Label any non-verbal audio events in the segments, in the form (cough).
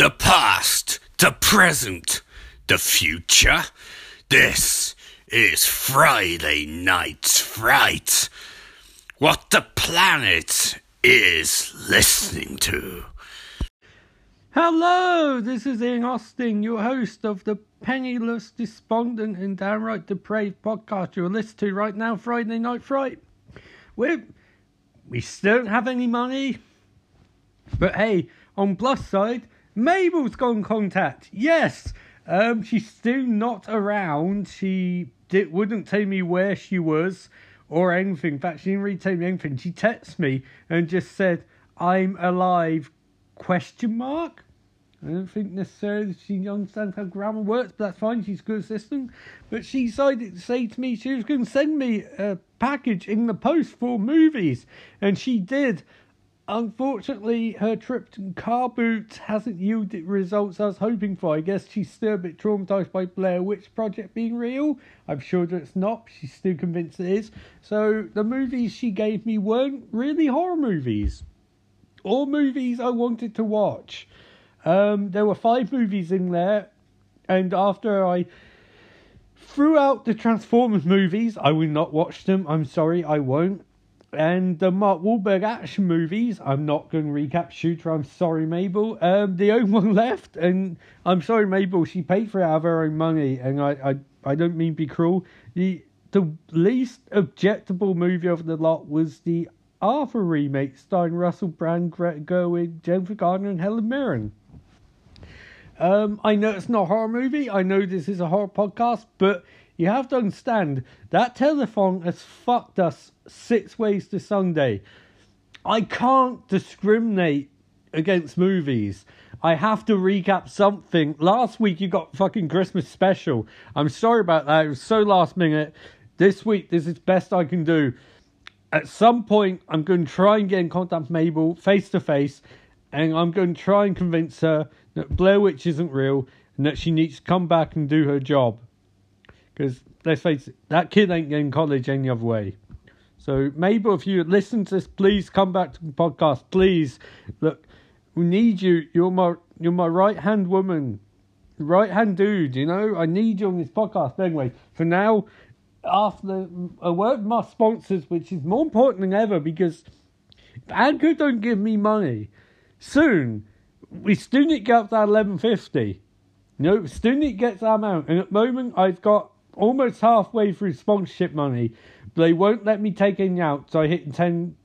The past, the present, the future. This is Friday Night's Fright. What the planet is listening to. Hello, this is Ian Austin, your host of the Penniless, Despondent, and Downright Depraved podcast you're listening to right now, Friday Night Fright. We're, we still don't have any money, but hey, on plus side, Mabel's gone contact. Yes, um, she's still not around. She did, wouldn't tell me where she was or anything. In fact, she didn't really tell me anything. She texted me and just said, "I'm alive." Question mark. I don't think necessarily she understands how grammar works, but that's fine. She's a good assistant. But she decided to say to me she was going to send me a package in the post for movies, and she did. Unfortunately, her trip to car boot hasn't yielded results I was hoping for. I guess she's still a bit traumatized by Blair Witch Project being real. I'm sure that it's not. She's still convinced it is. So the movies she gave me weren't really horror movies or movies I wanted to watch. Um, there were five movies in there, and after I threw out the Transformers movies, I will not watch them. I'm sorry, I won't. And the Mark Wahlberg action movies, I'm not going to recap Shooter. I'm sorry, Mabel. Um, the only (laughs) one left, and I'm sorry, Mabel. She paid for it out of her own money, and I, I, I don't mean to be cruel. The the least objectable movie of the lot was the Arthur remake starring Russell Brand, Greta Gerwig, Jennifer Garner, and Helen Mirren. Um, I know it's not a horror movie. I know this is a horror podcast, but you have to understand that telethon has fucked us six ways to Sunday. I can't discriminate against movies. I have to recap something. Last week you got fucking Christmas special. I'm sorry about that. It was so last minute. This week this is best I can do. At some point I'm going to try and get in contact with Mabel face to face and I'm going to try and convince her that Blair Witch isn't real and that she needs to come back and do her job. Because let's face it, that kid ain't getting college any other way. So Mabel, if you listen to this, please come back to the podcast. Please, look, we need you. You're my you're my right hand woman, right hand dude. You know, I need you on this podcast. But anyway, for now, after a word my sponsors, which is more important than ever because if Anchor don't give me money soon, we still need to get up to eleven fifty. Know, still need to get that amount. And at the moment, I've got almost halfway through sponsorship money, they won't let me take any out, so I hit the ten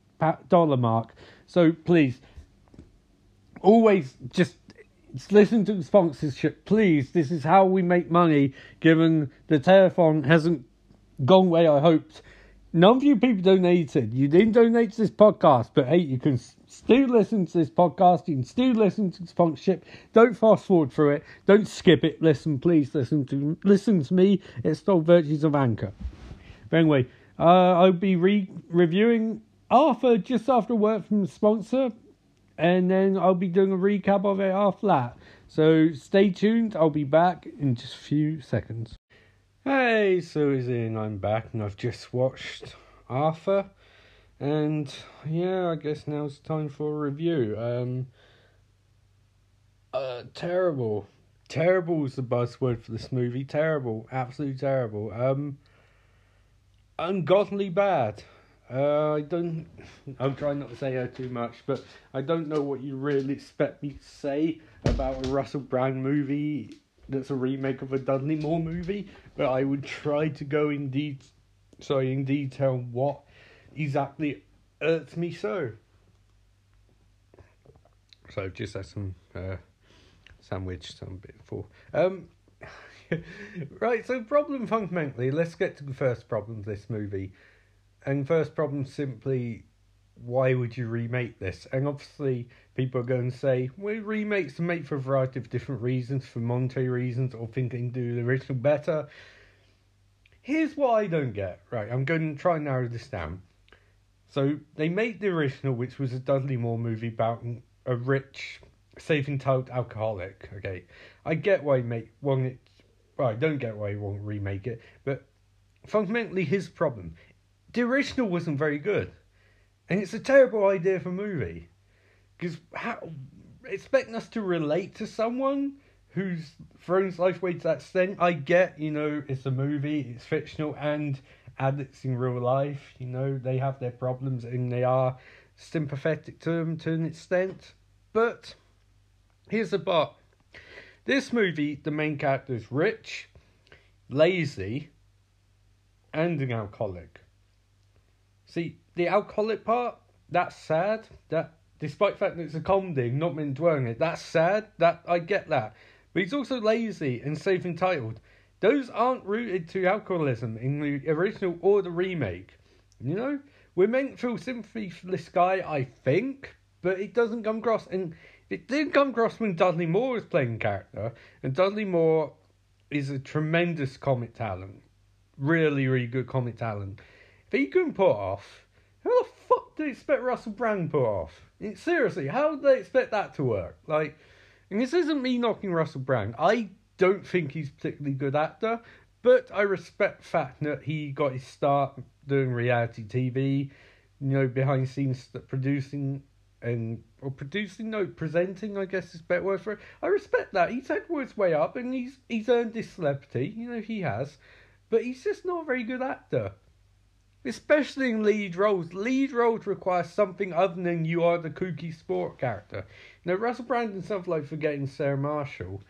dollar mark. So please, always just listen to the sponsorship, please. This is how we make money, given the telethon hasn't gone way I hoped. None of you people donated. You didn't donate to this podcast, but hey, you can still listen to this podcast. You can still listen to sponsorship. Don't fast forward through it. Don't skip it. Listen, please listen to listen to me. It's still virtues of Anchor. But anyway, uh, I'll be re- reviewing Arthur just after work from the sponsor, and then I'll be doing a recap of it after that. So stay tuned. I'll be back in just a few seconds. Hey, Susan, I'm back and I've just watched Arthur. And yeah, I guess now it's time for a review. Um, uh, terrible. Terrible is the buzzword for this movie. Terrible. Absolutely terrible. Um, ungodly bad. Uh, I don't. I'm trying not to say her too much, but I don't know what you really expect me to say about a Russell Brand movie that's a remake of a Dudley Moore movie, but I would try to go in de- sorry, in detail what exactly irks me so. So I've just had some uh, sandwich, some bit full. Um, (laughs) right, so problem fundamentally, let's get to the first problem of this movie. And first problem simply why would you remake this? And obviously, people are going to say, well, remakes are made for a variety of different reasons, for monetary reasons, or thinking do the original better. Here's what I don't get. Right, I'm going to try and narrow this down. So, they made the original, which was a Dudley Moore movie about a rich, safe entitled alcoholic. Okay, I get why make want it. Well, I don't get why he won't remake it, but fundamentally, his problem. The original wasn't very good. And it's a terrible idea for a movie. Because expecting us to relate to someone who's thrown his life away to that extent. I get, you know, it's a movie, it's fictional, and addicts in real life, you know, they have their problems and they are sympathetic to them to an extent. But here's the but. This movie, the main character is rich, lazy, and an alcoholic. See, the alcoholic part, that's sad. That despite the fact that it's a comedy, not meant dwelling it, that's sad. That I get that. But he's also lazy and self-entitled. Those aren't rooted to alcoholism in the original or the remake. You know, we're meant to feel sympathy for this guy, I think, but it doesn't come across. And it did come across when Dudley Moore was playing character, and Dudley Moore is a tremendous comic talent, really, really good comic talent. If he couldn't put off, how the fuck do you expect Russell Brand put off? It, seriously, how do they expect that to work? Like, and this isn't me knocking Russell Brand. I don't think he's a particularly good actor, but I respect the fact that he got his start doing reality TV, you know, behind scenes producing and or producing, no, presenting, I guess is better word for it. I respect that. He's had his way up and he's he's earned his celebrity, you know, he has. But he's just not a very good actor. Especially in lead roles. Lead roles require something other than you are the kooky sport character. Now Russell Brand and stuff like Forgetting Sarah Marshall,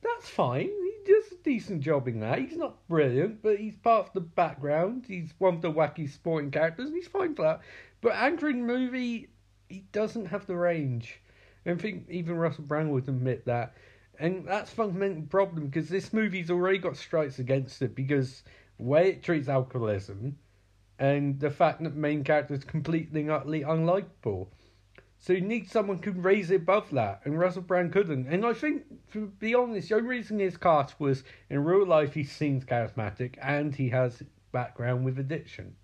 that's fine. He does a decent job in that. He's not brilliant, but he's part of the background. He's one of the wacky sporting characters, and he's fine for that. But anchoring movie, he doesn't have the range. I think even Russell Brand would admit that. And that's a fundamental problem because this movie's already got strikes against it because the way it treats alcoholism and the fact that the main character is completely and utterly unlikable. So you need someone who can raise it above that, and Russell Brand couldn't. And I think, to be honest, the only reason his cast was in real life he seems charismatic and he has background with addiction.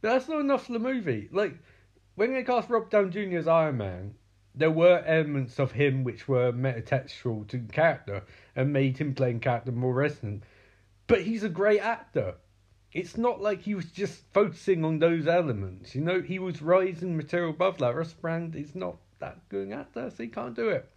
But that's not enough for the movie. Like, when they cast Rob Downey Jr. as Iron Man, there were elements of him which were metatextual to the character and made him playing character more resonant. But he's a great actor it's not like he was just focusing on those elements. You know, he was rising material above that. Russ Brand is not that good at that, so he can't do it.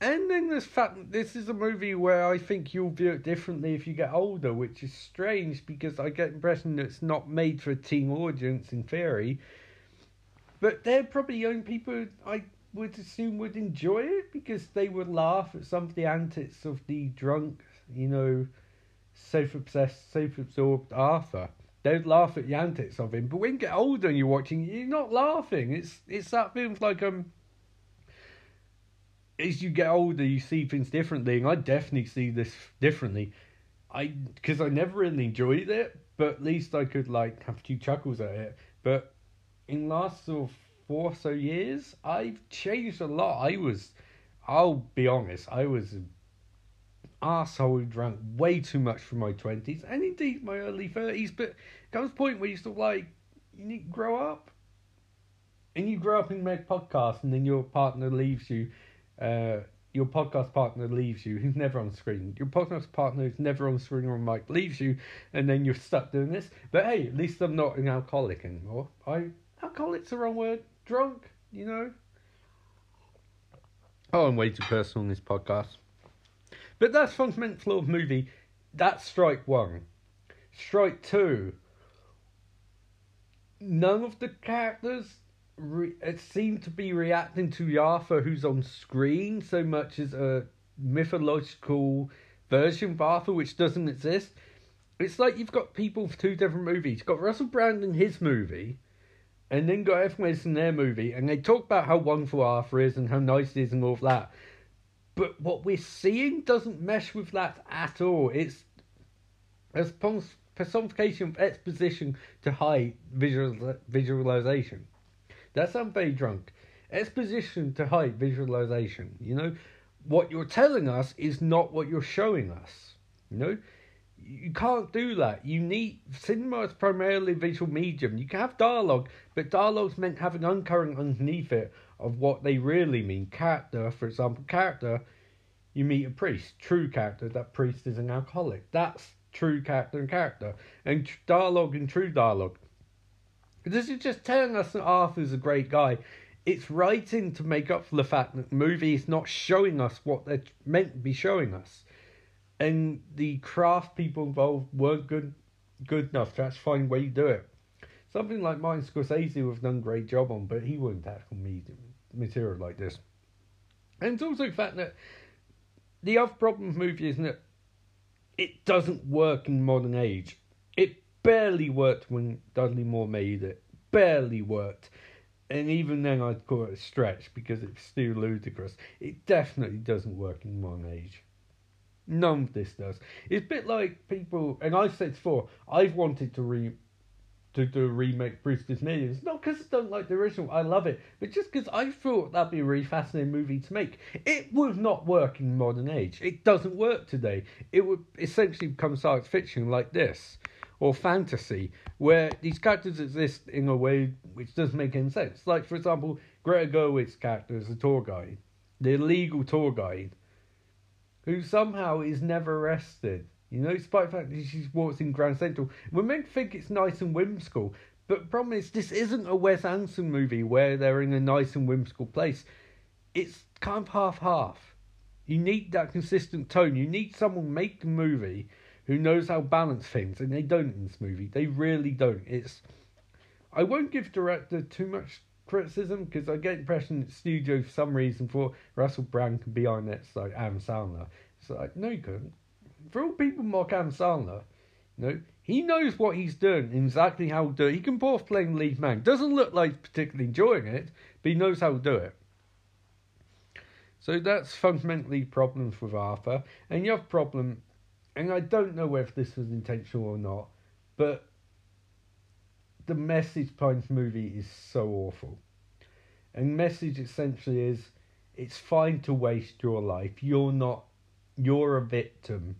And then this fact this is a movie where I think you'll view it differently if you get older, which is strange because I get the impression that it's not made for a teen audience in theory. But they're probably young people I would assume would enjoy it because they would laugh at some of the antics of the drunk, you know, self-obsessed, self-absorbed Arthur. Don't laugh at antics of him, but when you get older and you're watching, you're not laughing. It's it's that feels like um. As you get older, you see things differently, and I definitely see this differently. I because I never really enjoyed it, but at least I could like have a few chuckles at it. But in last sort of four or so years, I've changed a lot. I was, I'll be honest, I was arsehole drank way too much for my 20s and indeed my early 30s. But comes a point where you sort of like, you need to grow up. And you grow up and make podcasts, and then your partner leaves you. Uh, your podcast partner leaves you, who's never on screen. Your podcast partner who's never on screen or mic leaves you, and then you're stuck doing this. But hey, at least I'm not an alcoholic anymore. I alcoholic's the wrong word. Drunk, you know. Oh, I'm way too personal in this podcast. But that's fundamental of movie. That's strike one. Strike two. None of the characters re- it seem to be reacting to Arthur who's on screen so much as a mythological version of Arthur which doesn't exist. It's like you've got people for two different movies. You've got Russell Brand in his movie, and then got F. in their movie, and they talk about how wonderful Arthur is and how nice he is and all of that. But what we're seeing doesn't mesh with that at all. It's a personification of exposition to hide visual, visualization. That sounds very drunk. Exposition to hide visualization. You know, what you're telling us is not what you're showing us. You know, you can't do that. You need cinema is primarily visual medium. You can have dialogue, but dialogue's meant having undercurrent underneath it of what they really mean. Character, for example, character, you meet a priest, true character, that priest is an alcoholic. That's true character and character. And dialogue and true dialogue. This is just telling us that Arthur's a great guy. it's writing to make up for the fact that the movie is not showing us what they're meant to be showing us. And the craft people involved weren't good good enough to actually find a way to do it. Something like Martin Scorsese would have done a great job on, but he wouldn't tackle material like this. And it's also the fact that the other problem with movie is that it doesn't work in modern age. It barely worked when Dudley Moore made it. Barely worked. And even then I'd call it a stretch because it's still ludicrous. It definitely doesn't work in modern age. None of this does. It's a bit like people, and I've said before, I've wanted to re to do a remake Brewster's Millions. Not because I don't like the original, I love it, but just because I thought that'd be a really fascinating movie to make. It would not work in modern age. It doesn't work today. It would essentially become science fiction like this, or fantasy, where these characters exist in a way which doesn't make any sense. Like, for example, Greta Gerwig's character is a tour guide, the illegal tour guide, who somehow is never arrested you know, despite the fact that she walks in Grand Central, we're think it's nice and whimsical. But the problem is, this isn't a Wes Anderson movie where they're in a nice and whimsical place. It's kind of half half. You need that consistent tone. You need someone make a movie who knows how to balance things, and they don't in this movie. They really don't. It's. I won't give director too much criticism because I get the impression that studio, for some reason, for Russell Brand can be on it, like Adam Sandler. It's like, no, you couldn't for all people mock Sandler, you know, he knows what he's doing exactly how to do it. He can both play playing lead man. Doesn't look like particularly enjoying it, but he knows how to do it. So that's fundamentally problems with Arthur. And you have problem, and I don't know whether this was intentional or not, but the message this movie is so awful. And message essentially is it's fine to waste your life. You're not you're a victim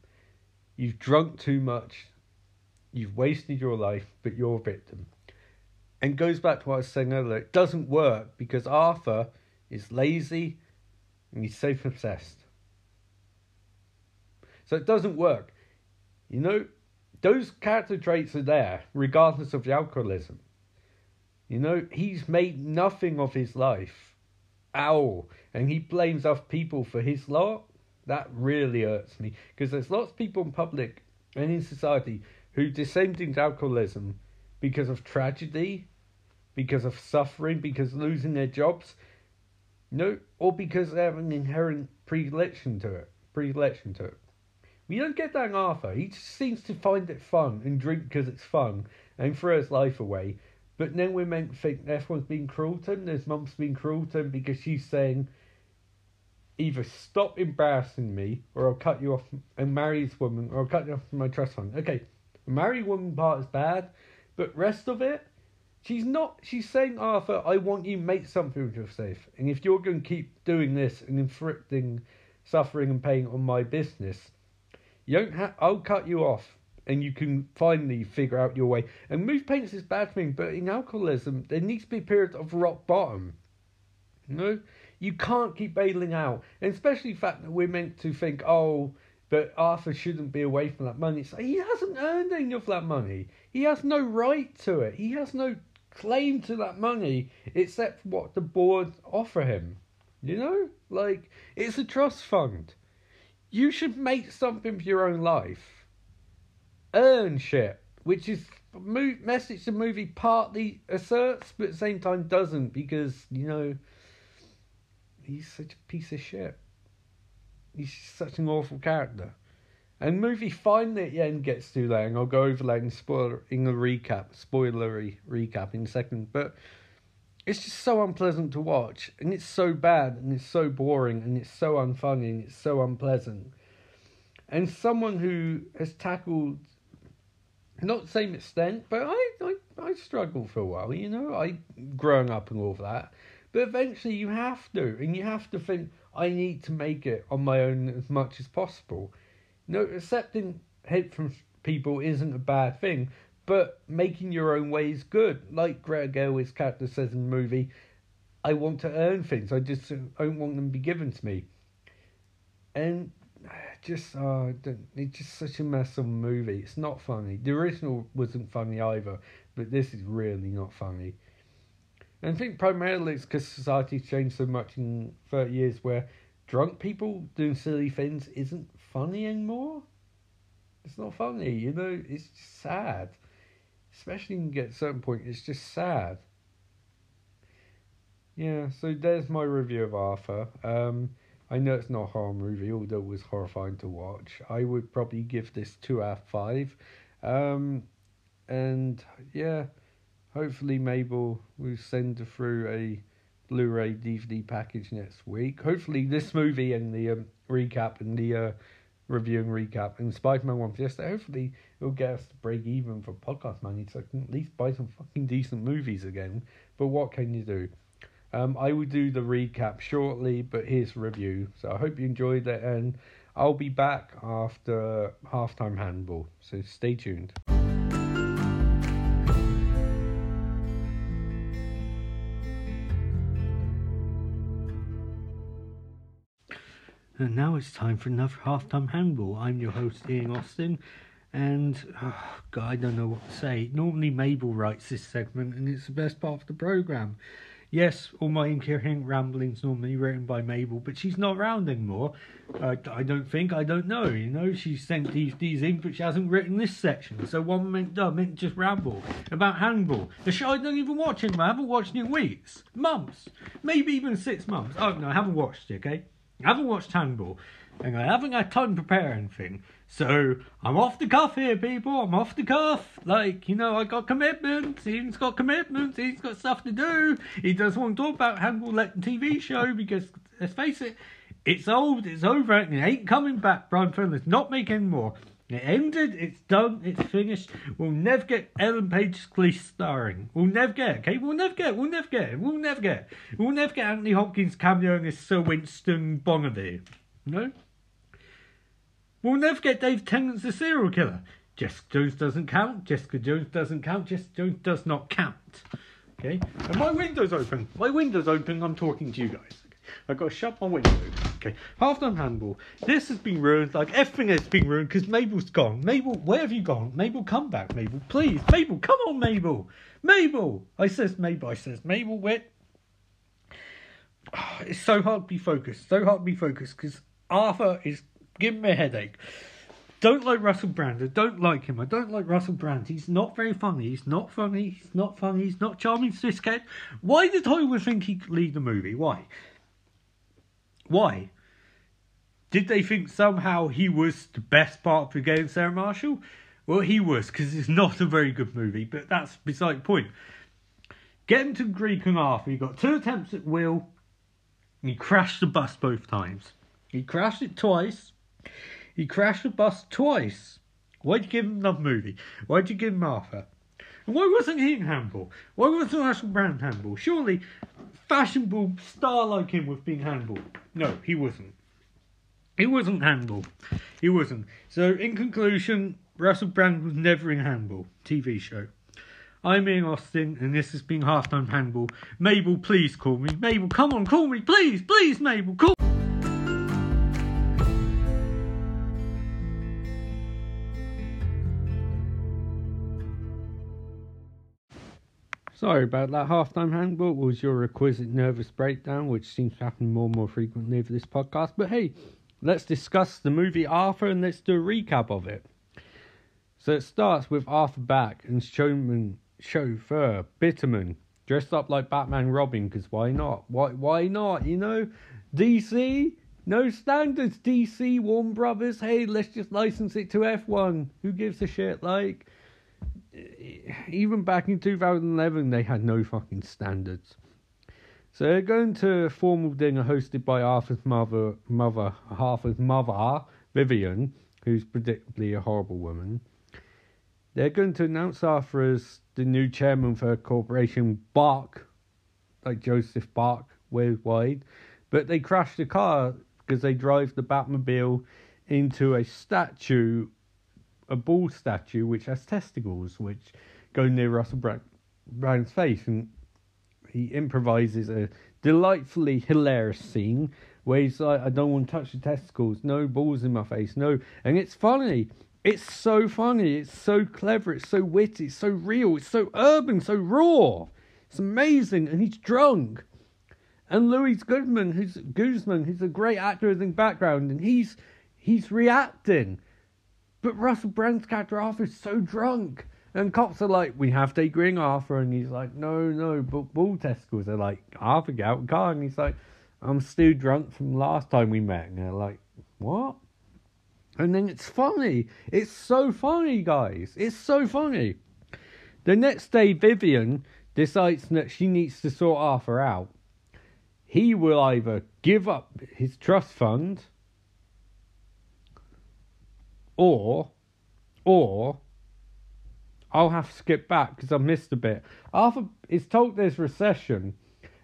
You've drunk too much. You've wasted your life, but you're a victim. And goes back to what I was saying earlier. It doesn't work because Arthur is lazy and he's safe obsessed. So it doesn't work. You know, those character traits are there, regardless of the alcoholism. You know, he's made nothing of his life all, and he blames other people for his lot. That really hurts me because there's lots of people in public and in society who descend into alcoholism because of tragedy, because of suffering, because losing their jobs, no, or because they have an inherent predilection to it. Predilection to it. We don't get that in Arthur. He just seems to find it fun and drink because it's fun and throw his life away. But then we're meant to think everyone's being cruel to him. His mum's being cruel to him because she's saying either stop embarrassing me or I'll cut you off and marry this woman or I'll cut you off from my trust fund. Okay, the marry woman part is bad, but rest of it, she's not. She's saying, Arthur, I want you to make something of yourself, and if you're going to keep doing this and inflicting suffering and pain on my business, you don't have. I'll cut you off. And you can finally figure out your way. And move paints is bad thing, but in alcoholism, there needs to be a period of rock bottom. You know? You can't keep bailing out, and especially the fact that we're meant to think, oh, but Arthur shouldn't be away from that money. So he hasn't earned any of that money. He has no right to it. He has no claim to that money except what the board offer him. You know, like it's a trust fund. You should make something for your own life. Earn shit, which is message the movie partly asserts, but at the same time doesn't because you know he's such a piece of shit. He's such an awful character. And movie finally at the end gets to that, and I'll go over that in spoiler in a recap, spoilery recap in a second. But it's just so unpleasant to watch, and it's so bad, and it's so boring, and it's so unfunny, and it's so unpleasant. And someone who has tackled not the same extent, but I I, I struggled for a while, you know, I growing up and all of that. But eventually you have to, and you have to think, I need to make it on my own as much as possible. no, accepting help from people isn't a bad thing, but making your own way is good. Like Greta Gerwig's character says in the movie, I want to earn things. I just don't want them to be given to me. And just uh, it's just such a mess of a movie. It's not funny. The original wasn't funny either, but this is really not funny. And I think primarily it's because society's changed so much in 30 years where drunk people doing silly things isn't funny anymore. It's not funny, you know, it's just sad. Especially when you get a certain point, it's just sad. Yeah, so there's my review of Arthur. Um, I know it's not a horror movie, although it was horrifying to watch. I would probably give this two out of five. Um, and yeah, hopefully Mabel will send through a Blu-ray DVD package next week. Hopefully this movie and the um, recap and the uh, review and recap and Spider-Man One Fiesta. Hopefully it'll get us to break even for podcast money, so I can at least buy some fucking decent movies again. But what can you do? Um, I will do the recap shortly, but here's the review. So I hope you enjoyed it, and I'll be back after halftime handball. So stay tuned. And now it's time for another halftime handball. I'm your host, Ian Austin, and oh, God, I don't know what to say. Normally, Mabel writes this segment, and it's the best part of the program. Yes, all my incoherent ramblings normally written by Mabel, but she's not around anymore. Uh, I don't think, I don't know. You know, she sent these these in, but she hasn't written this section. So one meant I meant just ramble about handball. The show I don't even watch anymore. I haven't watched in weeks, months, maybe even six months. Oh no, I haven't watched it. Okay, I haven't watched handball, and I haven't had time to prepare anything. So I'm off the cuff here, people. I'm off the cuff. Like, you know, I got commitments. Ian's got commitments. He's got stuff to do. He doesn't want to talk about handball like TV show because, let's face it, it's old, it's over, and it ain't coming back. Brian Fernandez not making more. It ended, it's done, it's finished. We'll never get Ellen Page's Cleese starring. We'll never get okay? We'll never get we'll never get we'll never get. We'll never get Anthony Hopkins cameoing as Sir Winston Bonavere. No? We'll never get Dave Tennant's the serial killer. Jessica Jones doesn't count. Jessica Jones doesn't count. Jessica Jones does not count. Okay? And my window's open. My window's open. I'm talking to you guys. I've got to shut my window. Okay. Halftime handball. This has been ruined. Like everything has been ruined because Mabel's gone. Mabel, where have you gone? Mabel, come back, Mabel. Please. Mabel, come on, Mabel. Mabel. I says Mabel. I says Mabel, where? Oh, it's so hard to be focused. So hard to be focused because Arthur is giving me a headache. Don't like Russell Brand. I don't like him. I don't like Russell Brand. He's not very funny. He's not funny. He's not funny. He's not charming, sophisticated. Why did Hollywood think he could lead the movie? Why? Why? Did they think somehow he was the best part of the game, Sarah Marshall? Well, he was, because it's not a very good movie, but that's beside the point. Getting to Greek and Arthur. He got two attempts at Will, he crashed the bus both times. He crashed it twice. He crashed the bus twice. Why'd you give him another movie? Why'd you give him Arthur? Why wasn't he in handball? Why wasn't Russell Brand handball? Surely, fashionable star like him was being handball. No, he wasn't. He wasn't handball. He wasn't. So, in conclusion, Russell Brand was never in handball TV show. I'm Ian Austin, and this has been Halftime Handball. Mabel, please call me. Mabel, come on, call me, please, please, Mabel, call. Sorry about that. Halftime handball was your requisite nervous breakdown, which seems to happen more and more frequently for this podcast. But hey, let's discuss the movie Arthur and let's do a recap of it. So it starts with Arthur back and showman, chauffeur Bitterman dressed up like Batman Robin because why not? Why why not? You know, DC no standards. DC Warner Brothers. Hey, let's just license it to F1. Who gives a shit? Like even back in 2011, they had no fucking standards. So they're going to a formal dinner hosted by Arthur's mother, mother, Arthur's mother, Vivian, who's predictably a horrible woman. They're going to announce Arthur as the new chairman for a corporation, Bark, like Joseph Bark, worldwide. But they crash the car because they drive the Batmobile into a statue a bull statue which has testicles, which go near Russell Brand's face, and he improvises a delightfully hilarious scene where he's like, "I don't want to touch the testicles, no balls in my face, no," and it's funny. It's so funny. It's so clever. It's so witty. It's so real. It's so urban. So raw. It's amazing, and he's drunk. And Louis Goodman, who's Guzman, who's a great actor in the background, and he's he's reacting. But Russell Brand's character Arthur's so drunk. And cops are like, we have to bring Arthur. And he's like, no, no. But bull testicles are like, Arthur, get out of the car. And he's like, I'm still drunk from last time we met. And they're like, what? And then it's funny. It's so funny, guys. It's so funny. The next day, Vivian decides that she needs to sort Arthur out. He will either give up his trust fund or, or, I'll have to skip back because I missed a bit. Arthur is told there's recession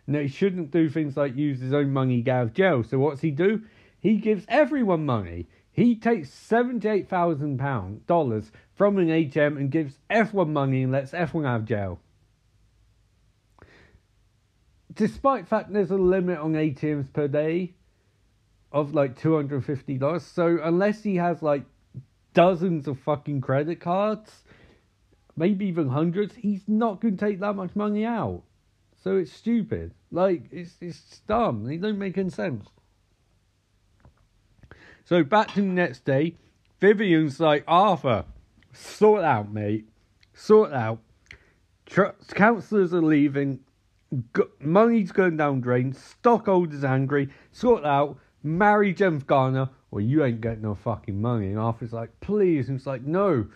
and that he shouldn't do things like use his own money get out of jail. So what's he do? He gives everyone money. He takes seventy-eight thousand pound dollars from an ATM and gives everyone money and lets everyone out of jail. Despite fact there's a limit on ATMs per day of like two hundred and fifty dollars, so unless he has like dozens of fucking credit cards, maybe even hundreds, he's not going to take that much money out. So it's stupid. Like it's it's dumb. They don't make any sense. So back to the next day, Vivian's like Arthur, sort out, mate, sort out. Tr- councillors are leaving. Money's going down drain. Stockholders angry. Sort out. Marry Jennifer Garner, or you ain't getting no fucking money. And Arthur's like, please. And it's like, no,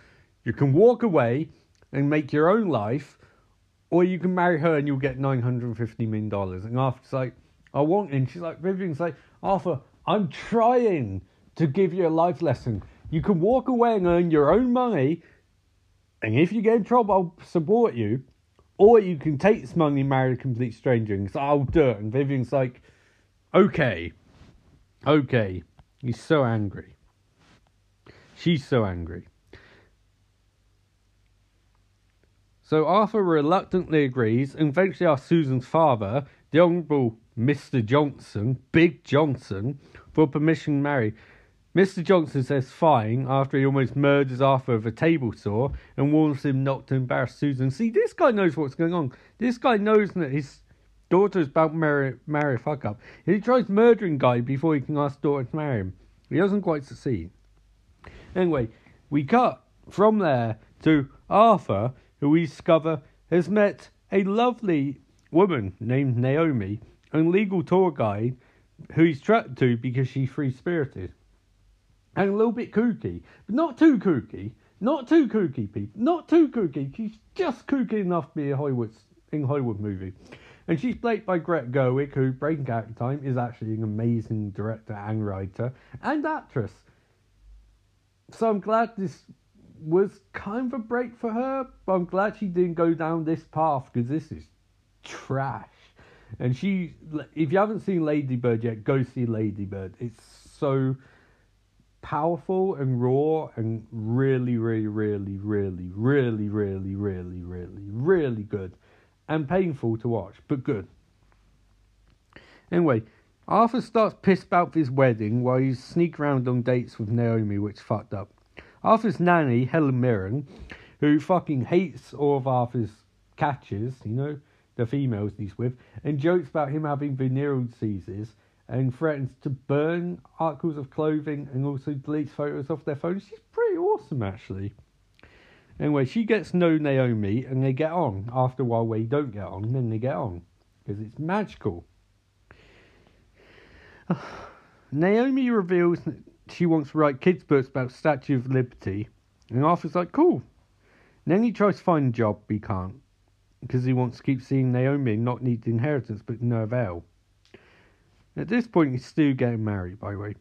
you can walk away and make your own life, or you can marry her and you'll get $950 million. And Arthur's like, I want And she's like, Vivian's like, Arthur, I'm trying to give you a life lesson. You can walk away and earn your own money, and if you get in trouble, I'll support you. Or you can take this money and marry a complete stranger. And so I'll do it. And Vivian's like, okay, okay. He's so angry. She's so angry. So Arthur reluctantly agrees and eventually asks Susan's father, the Honourable Mr. Johnson, Big Johnson, for permission to marry. Mr. Johnson says fine after he almost murders Arthur with a table saw and warns him not to embarrass Susan. See, this guy knows what's going on. This guy knows that his daughter's about to marry, marry a fuck up. He tries murdering guy before he can ask daughter to marry him. He doesn't quite succeed. Anyway, we cut from there to Arthur, who we discover has met a lovely woman named Naomi, a legal tour guide who he's trapped to because she's free spirited and a little bit kooky, but not too kooky. Not too kooky, people. Not too kooky. She's just kooky enough to be a Hollywood in Hollywood movie. And she's played by Greta Gerwig, who, breaking out time, is actually an amazing director and writer and actress. So I'm glad this was kind of a break for her, but I'm glad she didn't go down this path because this is trash. And she, if you haven't seen Lady Bird yet, go see Lady Bird. It's so powerful and raw and really, really, really, really, really, really, really, really, really good. And painful to watch, but good. Anyway, Arthur starts pissed about his wedding while he's sneak around on dates with Naomi, which fucked up. Arthur's nanny, Helen Mirren, who fucking hates all of Arthur's catches, you know, the females he's with, and jokes about him having venereal diseases and threatens to burn articles of clothing and also deletes photos off their phone. She's pretty awesome, actually. Anyway, she gets know Naomi and they get on. After a while, they don't get on, then they get on because it's magical. (sighs) Naomi reveals she wants to write kids' books about Statue of Liberty, and Arthur's like, cool. And then he tries to find a job, but he can't because he wants to keep seeing Naomi and not need the inheritance, but no avail. At this point, he's still getting married, by the way.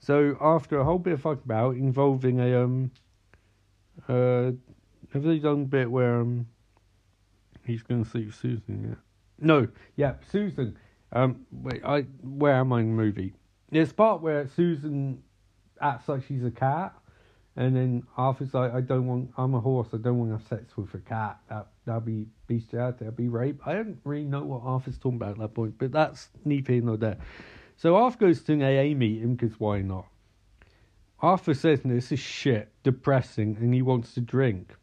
So after a whole bit of fuck about involving a um, uh, have they done a bit where um, he's going to sleep Susan? Yeah. No, yeah, Susan. Um, wait, I where am I in the movie? There's part where Susan acts like she's a cat, and then Arthur's like, I don't want, I'm a horse, I don't want to have sex with a cat. That, that'd be bestiality, that'd be rape. I don't really know what Arthur's talking about at that point, but that's neither here nor there. So Arthur goes to an AA meeting, because why not? Arthur says this is shit, depressing, and he wants to drink.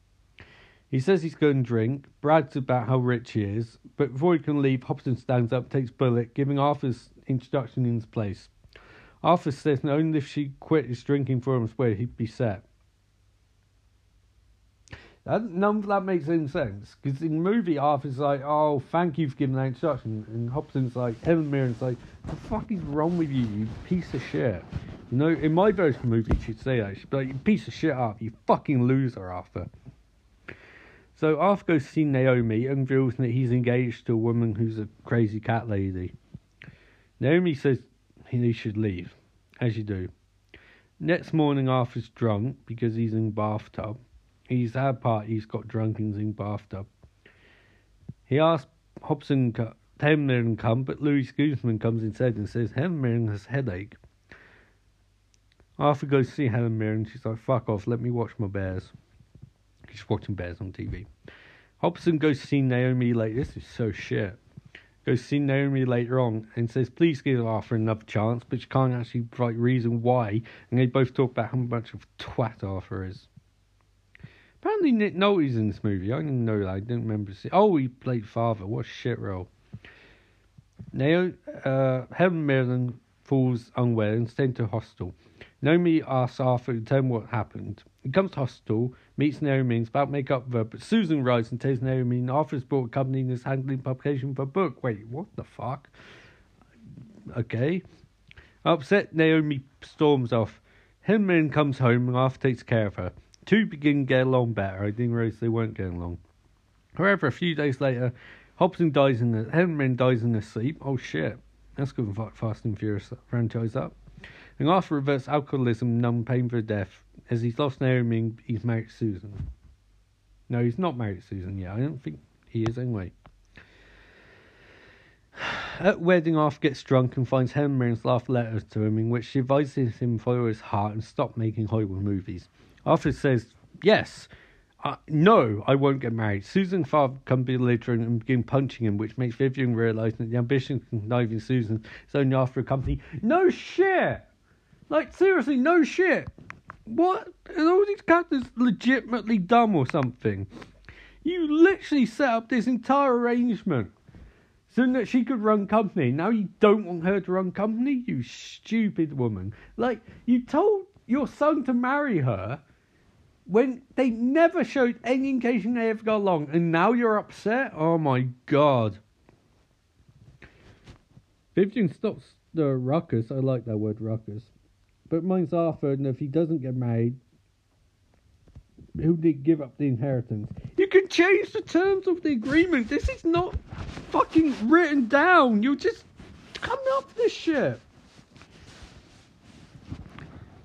He says he's going to drink, brags about how rich he is, but before he can leave, Hobson stands up, takes Bullet, giving Arthur's introduction in his place. Arthur says only if she quit his drinking for him swear he'd be set. That, none of that makes any sense. Because in the movie, Arthur's like, oh, thank you for giving that introduction. And Hobson's like, Helen Mirren's like, the fuck is wrong with you, you piece of shit? You know, in my version of the movie, she'd say that. She'd be like, you piece of shit, Arthur. You fucking loser, Arthur. So Arthur goes to see Naomi and reveals that he's engaged to a woman who's a crazy cat lady. Naomi says he should leave, as you do. Next morning, Arthur's drunk because he's in bathtub. He's had he's got drunk and in bathtub. He asks Hobson to Mirren come, but Louis Guzman comes instead and says Mirren has headache. Arthur goes to see Helen Mirren. She's like, fuck off, let me watch my bears. He's watching bears on TV. Hobson goes to see Naomi later. This is so shit. Goes to see Naomi later on and says, please give Arthur another chance, but she can't actually provide reason why. And they both talk about how much of a twat Arthur is. Apparently Nick Nolte's in this movie. I didn't know that. I didn't remember seeing. Oh, he played father. What a shit role. Now, uh, Helen Mirren falls unwell and sent to hospital. Naomi asks Arthur to tell him what happened. He comes to hospital, meets Naomi, and is about to make up with her, but Susan arrives and tells Naomi Arthur's brought a company and is handling publication of a book. Wait, what the fuck? Okay. Upset, Naomi storms off. Helen comes home and Arthur takes care of her. Two begin to get along better. I didn't realize they weren't getting along. However, a few days later, Hobson dies in the Helen dies in his sleep. Oh shit. That's good Fast and Furious franchise up. And Arthur reverts alcoholism, numb pain for death, as he's lost Naomi and he's married Susan. No, he's not married Susan yet. I don't think he is anyway. (sighs) At wedding, Arthur gets drunk and finds Mirren's last letter to him, in which she advises him follow his heart and stop making Hollywood movies. Arthur says, Yes, uh, no, I won't get married. Susan's father comes belligerent and begin punching him, which makes Vivian realise that the ambition of conniving Susan is only after a company. No shit! Like, seriously, no shit! What? Are all these characters legitimately dumb or something? You literally set up this entire arrangement so that she could run company. Now you don't want her to run company? You stupid woman. Like, you told your son to marry her when they never showed any indication they ever got along, and now you're upset? Oh my god. Vivian stops the ruckus. I like that word ruckus. But mine's Arthur, and if he doesn't get married, who did give up the inheritance? You can change the terms of the agreement. This is not fucking written down. You're just coming up this shit.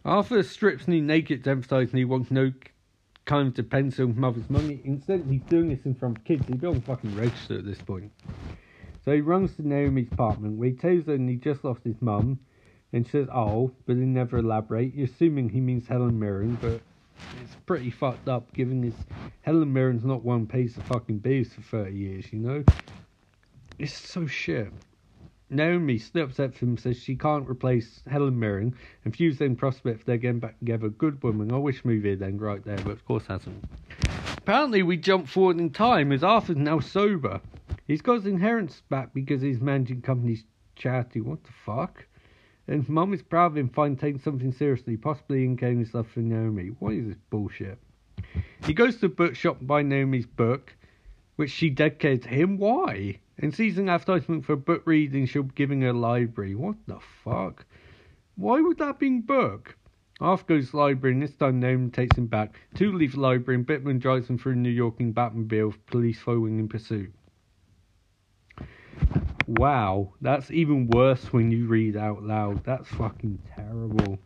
Arthur strips me naked to emphasise he wants no kind of depends on mother's money. Instead, he's doing this in front of kids. He don't fucking register at this point. So he runs to Naomi's apartment where he tells her he just lost his mum. And she says, oh, but he never elaborate. You're assuming he means Helen Mirren, but it's pretty fucked up given this Helen Mirren's not one piece of fucking bills for 30 years, you know? It's so shit. Naomi, still upset for him, says she can't replace Helen Mirren and views then prospect they're getting back together. Good woman. I wish movie had then right there, but of course hasn't. Apparently, we jump forward in time as Arthur's now sober. He's got his inheritance back because he's managing company's charity. What the fuck? And Mum is proud of him finally taking something seriously, possibly in his love for Naomi. What is this bullshit? He goes to the bookshop and buys Naomi's book, which she dedicated to him. Why? And sees an advertisement for a book reading she'll be giving her library. What the fuck? Why would that be book? Arthur goes to the library and this time Naomi takes him back. Two leave the library and Bitman drives them through New York in Batmobile police following in pursuit. Wow, that's even worse when you read out loud. That's fucking terrible.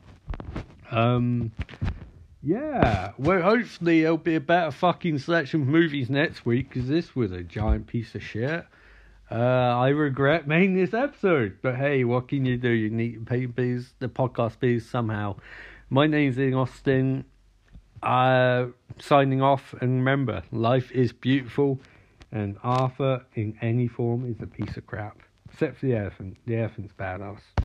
Um, yeah, well, hopefully it'll be a better fucking selection of movies next week because this was a giant piece of shit. Uh, I regret making this episode, but hey, what can you do? You need to pay bills, the podcast bills somehow. My name's Ian Austin. Uh, signing off, and remember, life is beautiful, and Arthur in any form is a piece of crap. Except for the elephant. The elephant's badass.